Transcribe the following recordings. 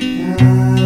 Yeah.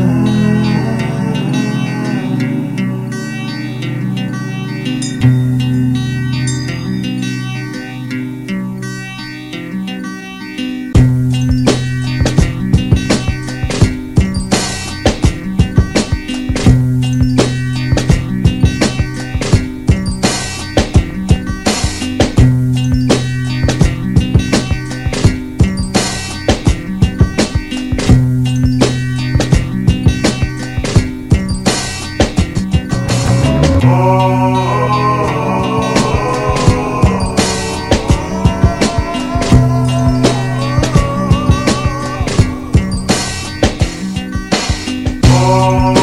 Oh.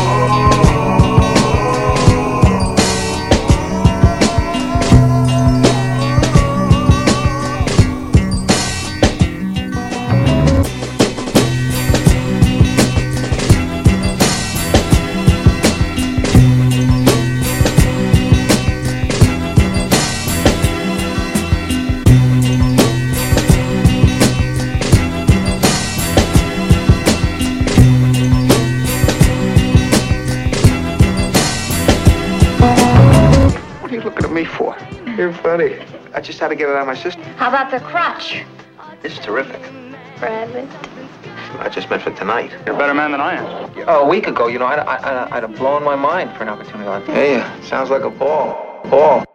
You're looking at me for. You're funny. I just had to get it out of my system. How about the crutch? This is terrific. Rabbit. I just meant for tonight. You're a better man than I am. Oh, a week ago, you know, I'd, I'd, I'd have blown my mind for an opportunity like that. Hey, sounds like a ball. Ball. Ball.